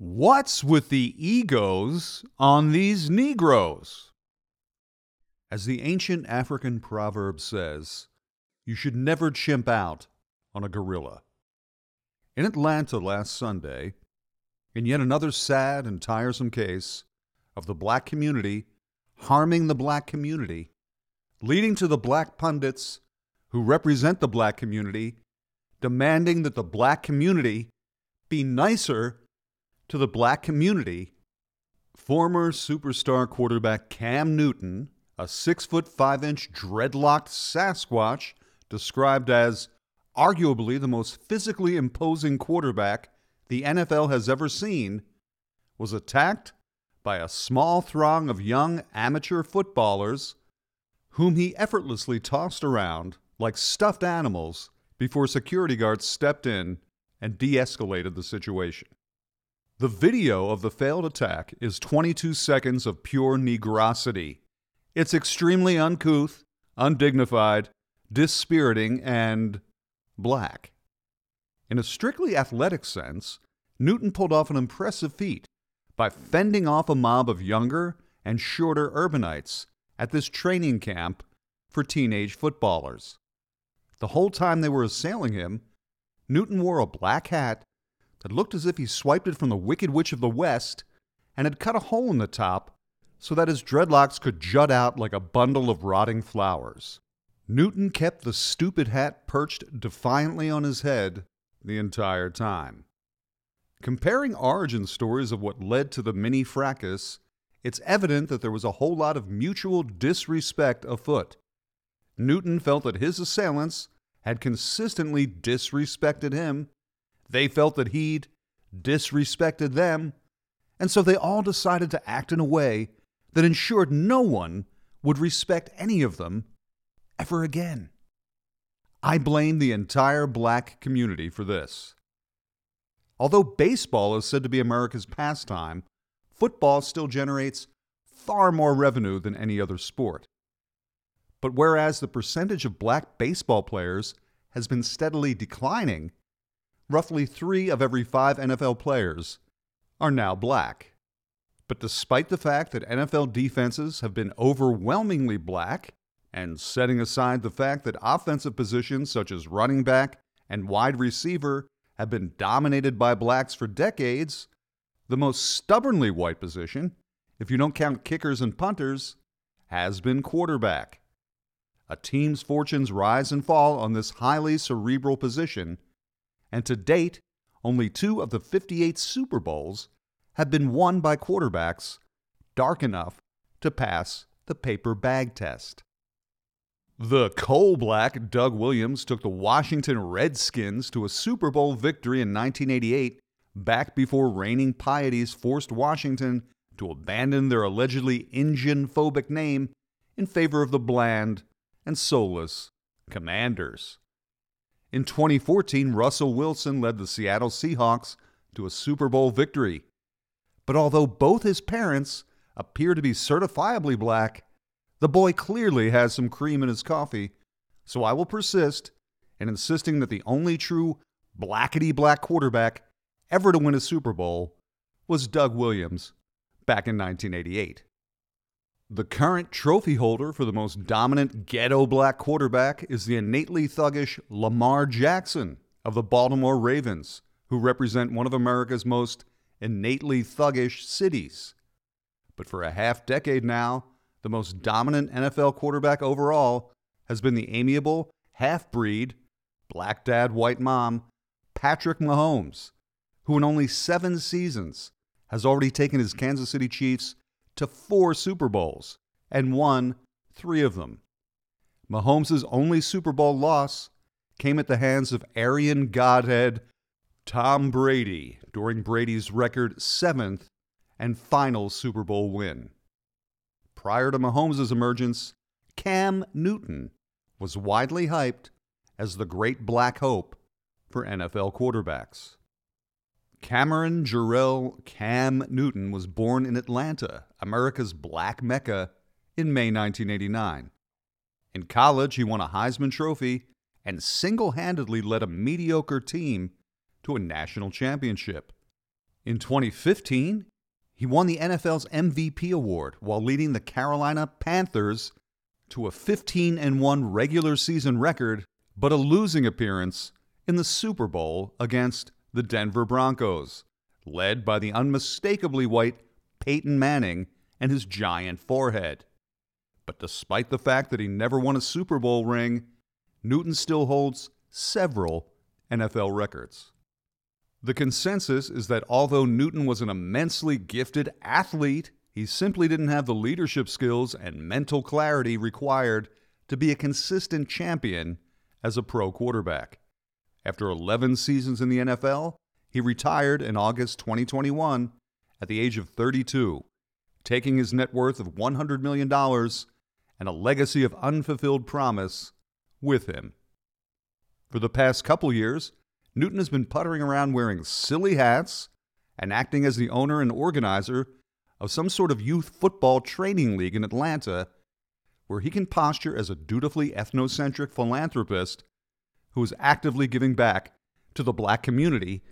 What's with the egos on these Negroes? As the ancient African proverb says, you should never chimp out on a gorilla. In Atlanta last Sunday, in yet another sad and tiresome case of the black community harming the black community, leading to the black pundits who represent the black community demanding that the black community be nicer to the black community, former superstar quarterback Cam Newton, a six foot five inch dreadlocked Sasquatch, described as arguably the most physically imposing quarterback the NFL has ever seen, was attacked by a small throng of young amateur footballers whom he effortlessly tossed around like stuffed animals before security guards stepped in and de escalated the situation. The video of the failed attack is 22 seconds of pure negrosity. It's extremely uncouth, undignified, dispiriting, and black. In a strictly athletic sense, Newton pulled off an impressive feat by fending off a mob of younger and shorter urbanites at this training camp for teenage footballers. The whole time they were assailing him, Newton wore a black hat that looked as if he swiped it from the Wicked Witch of the West and had cut a hole in the top so that his dreadlocks could jut out like a bundle of rotting flowers. Newton kept the stupid hat perched defiantly on his head the entire time. Comparing origin stories of what led to the mini fracas, it's evident that there was a whole lot of mutual disrespect afoot. Newton felt that his assailants had consistently disrespected him. They felt that he'd disrespected them. And so they all decided to act in a way that ensured no one would respect any of them ever again. I blame the entire black community for this. Although baseball is said to be America's pastime, football still generates far more revenue than any other sport. But whereas the percentage of black baseball players has been steadily declining, roughly three of every five NFL players are now black. But despite the fact that NFL defenses have been overwhelmingly black, and setting aside the fact that offensive positions such as running back and wide receiver have been dominated by blacks for decades, the most stubbornly white position, if you don't count kickers and punters, has been quarterback. A team's fortunes rise and fall on this highly cerebral position, and to date, only two of the 58 Super Bowls have been won by quarterbacks dark enough to pass the paper bag test. The coal black Doug Williams took the Washington Redskins to a Super Bowl victory in 1988, back before reigning pieties forced Washington to abandon their allegedly Indian phobic name in favor of the bland and soulless Commanders. In 2014, Russell Wilson led the Seattle Seahawks to a Super Bowl victory. But although both his parents appear to be certifiably black, the boy clearly has some cream in his coffee, so I will persist in insisting that the only true blackety black quarterback ever to win a Super Bowl was Doug Williams back in 1988. The current trophy holder for the most dominant ghetto black quarterback is the innately thuggish Lamar Jackson of the Baltimore Ravens, who represent one of America's most innately thuggish cities. But for a half decade now, the most dominant NFL quarterback overall has been the amiable, half breed, black dad, white mom, Patrick Mahomes, who in only seven seasons has already taken his Kansas City Chiefs to four Super Bowls and won three of them. Mahomes' only Super Bowl loss came at the hands of Aryan Godhead Tom Brady during Brady's record seventh and final Super Bowl win. Prior to Mahomes' emergence, Cam Newton was widely hyped as the great black hope for NFL quarterbacks. Cameron Jerrell Cam Newton was born in Atlanta, America's black mecca, in May 1989. In college, he won a Heisman Trophy and single handedly led a mediocre team to a national championship. In 2015, he won the NFL's MVP award while leading the Carolina Panthers to a 15 and 1 regular season record, but a losing appearance in the Super Bowl against the Denver Broncos, led by the unmistakably white Peyton Manning and his giant forehead. But despite the fact that he never won a Super Bowl ring, Newton still holds several NFL records. The consensus is that although Newton was an immensely gifted athlete, he simply didn't have the leadership skills and mental clarity required to be a consistent champion as a pro quarterback. After 11 seasons in the NFL, he retired in August 2021 at the age of 32, taking his net worth of $100 million and a legacy of unfulfilled promise with him. For the past couple years, Newton has been puttering around wearing silly hats and acting as the owner and organizer of some sort of youth football training league in Atlanta, where he can posture as a dutifully ethnocentric philanthropist who is actively giving back to the black community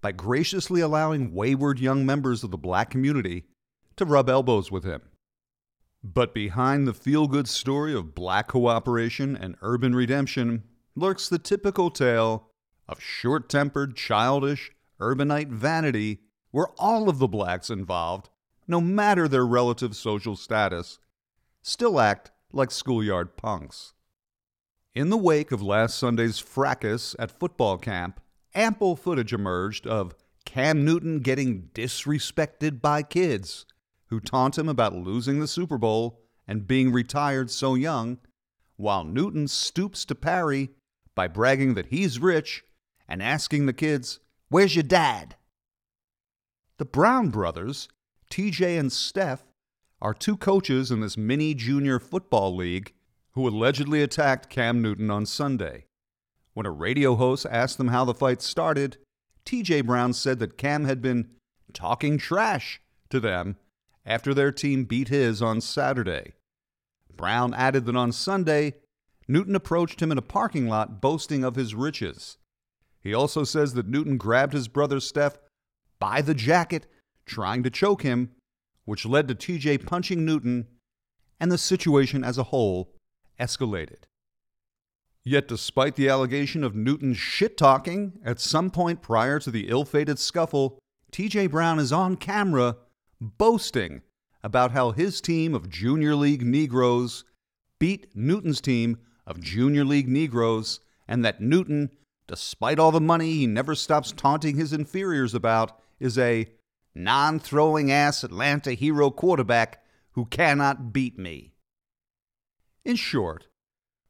by graciously allowing wayward young members of the black community to rub elbows with him. But behind the feel good story of black cooperation and urban redemption lurks the typical tale of short tempered, childish, urbanite vanity where all of the blacks involved, no matter their relative social status, still act like schoolyard punks. In the wake of last Sunday's fracas at football camp, ample footage emerged of Cam Newton getting disrespected by kids who taunt him about losing the Super Bowl and being retired so young, while Newton stoops to parry by bragging that he's rich and asking the kids, Where's your dad? The Brown brothers, TJ and Steph, are two coaches in this mini junior football league who allegedly attacked Cam Newton on Sunday. When a radio host asked them how the fight started, TJ Brown said that Cam had been talking trash to them after their team beat his on Saturday. Brown added that on Sunday, Newton approached him in a parking lot boasting of his riches. He also says that Newton grabbed his brother Steph by the jacket, trying to choke him, which led to TJ punching Newton, and the situation as a whole escalated. Yet, despite the allegation of Newton's shit talking at some point prior to the ill fated scuffle, TJ Brown is on camera boasting about how his team of Junior League Negroes beat Newton's team of Junior League Negroes, and that Newton, despite all the money he never stops taunting his inferiors about, is a non throwing ass Atlanta hero quarterback who cannot beat me. In short,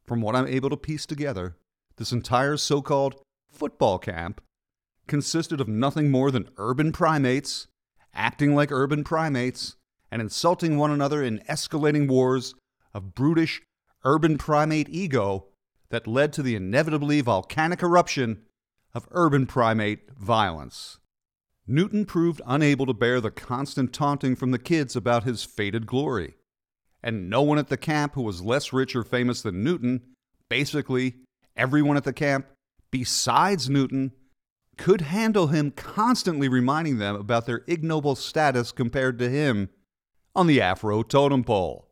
from what I'm able to piece together, this entire so called football camp consisted of nothing more than urban primates acting like urban primates, and insulting one another in escalating wars of brutish urban primate ego that led to the inevitably volcanic eruption of urban primate violence. Newton proved unable to bear the constant taunting from the kids about his faded glory. And no one at the camp who was less rich or famous than Newton, basically everyone at the camp besides Newton, could handle him constantly reminding them about their ignoble status compared to him on the Afro totem pole.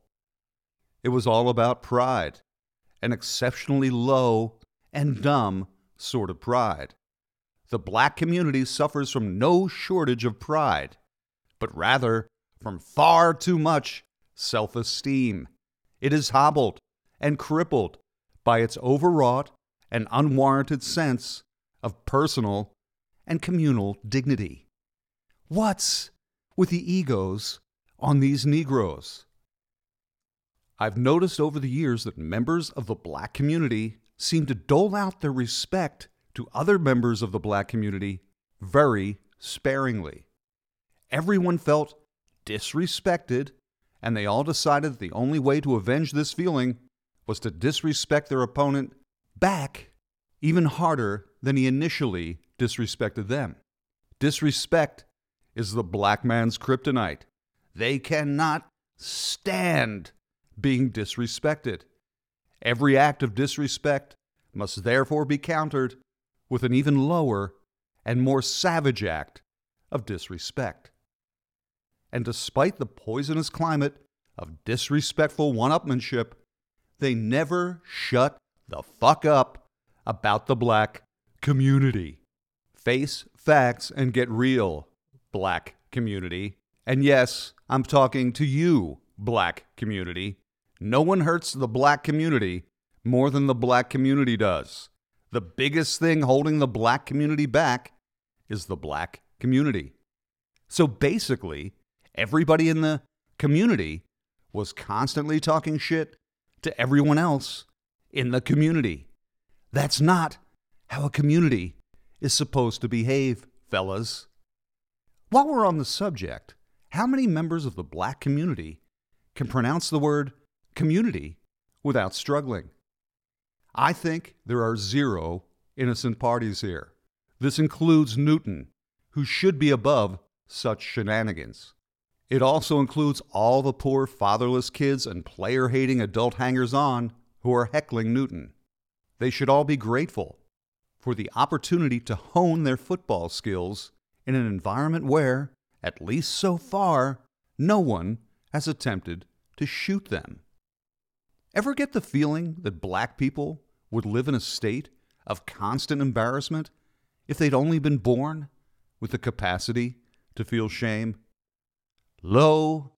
It was all about pride, an exceptionally low and dumb sort of pride. The black community suffers from no shortage of pride, but rather from far too much self esteem. It is hobbled and crippled by its overwrought and unwarranted sense of personal and communal dignity. What's with the egos on these Negroes? I've noticed over the years that members of the black community seem to dole out their respect to other members of the black community very sparingly. Everyone felt disrespected, and they all decided that the only way to avenge this feeling was to disrespect their opponent back even harder than he initially disrespected them. Disrespect is the black man's kryptonite. They cannot stand being disrespected. Every act of disrespect must therefore be countered with an even lower and more savage act of disrespect. And despite the poisonous climate of disrespectful one upmanship, they never shut the fuck up about the black community. Face facts and get real, black community. And yes, I'm talking to you, black community. No one hurts the black community more than the black community does. The biggest thing holding the black community back is the black community. So basically, everybody in the community was constantly talking shit to everyone else in the community. That's not how a community is supposed to behave, fellas. While we're on the subject, how many members of the black community can pronounce the word community without struggling? I think there are zero innocent parties here. This includes Newton, who should be above such shenanigans. It also includes all the poor fatherless kids and player hating adult hangers on who are heckling Newton. They should all be grateful for the opportunity to hone their football skills in an environment where, at least so far, no one has attempted to shoot them. Ever get the feeling that black people would live in a state of constant embarrassment if they'd only been born with the capacity to feel shame? Lo,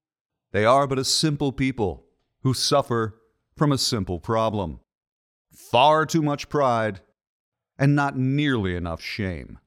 they are but a simple people who suffer from a simple problem. Far too much pride and not nearly enough shame.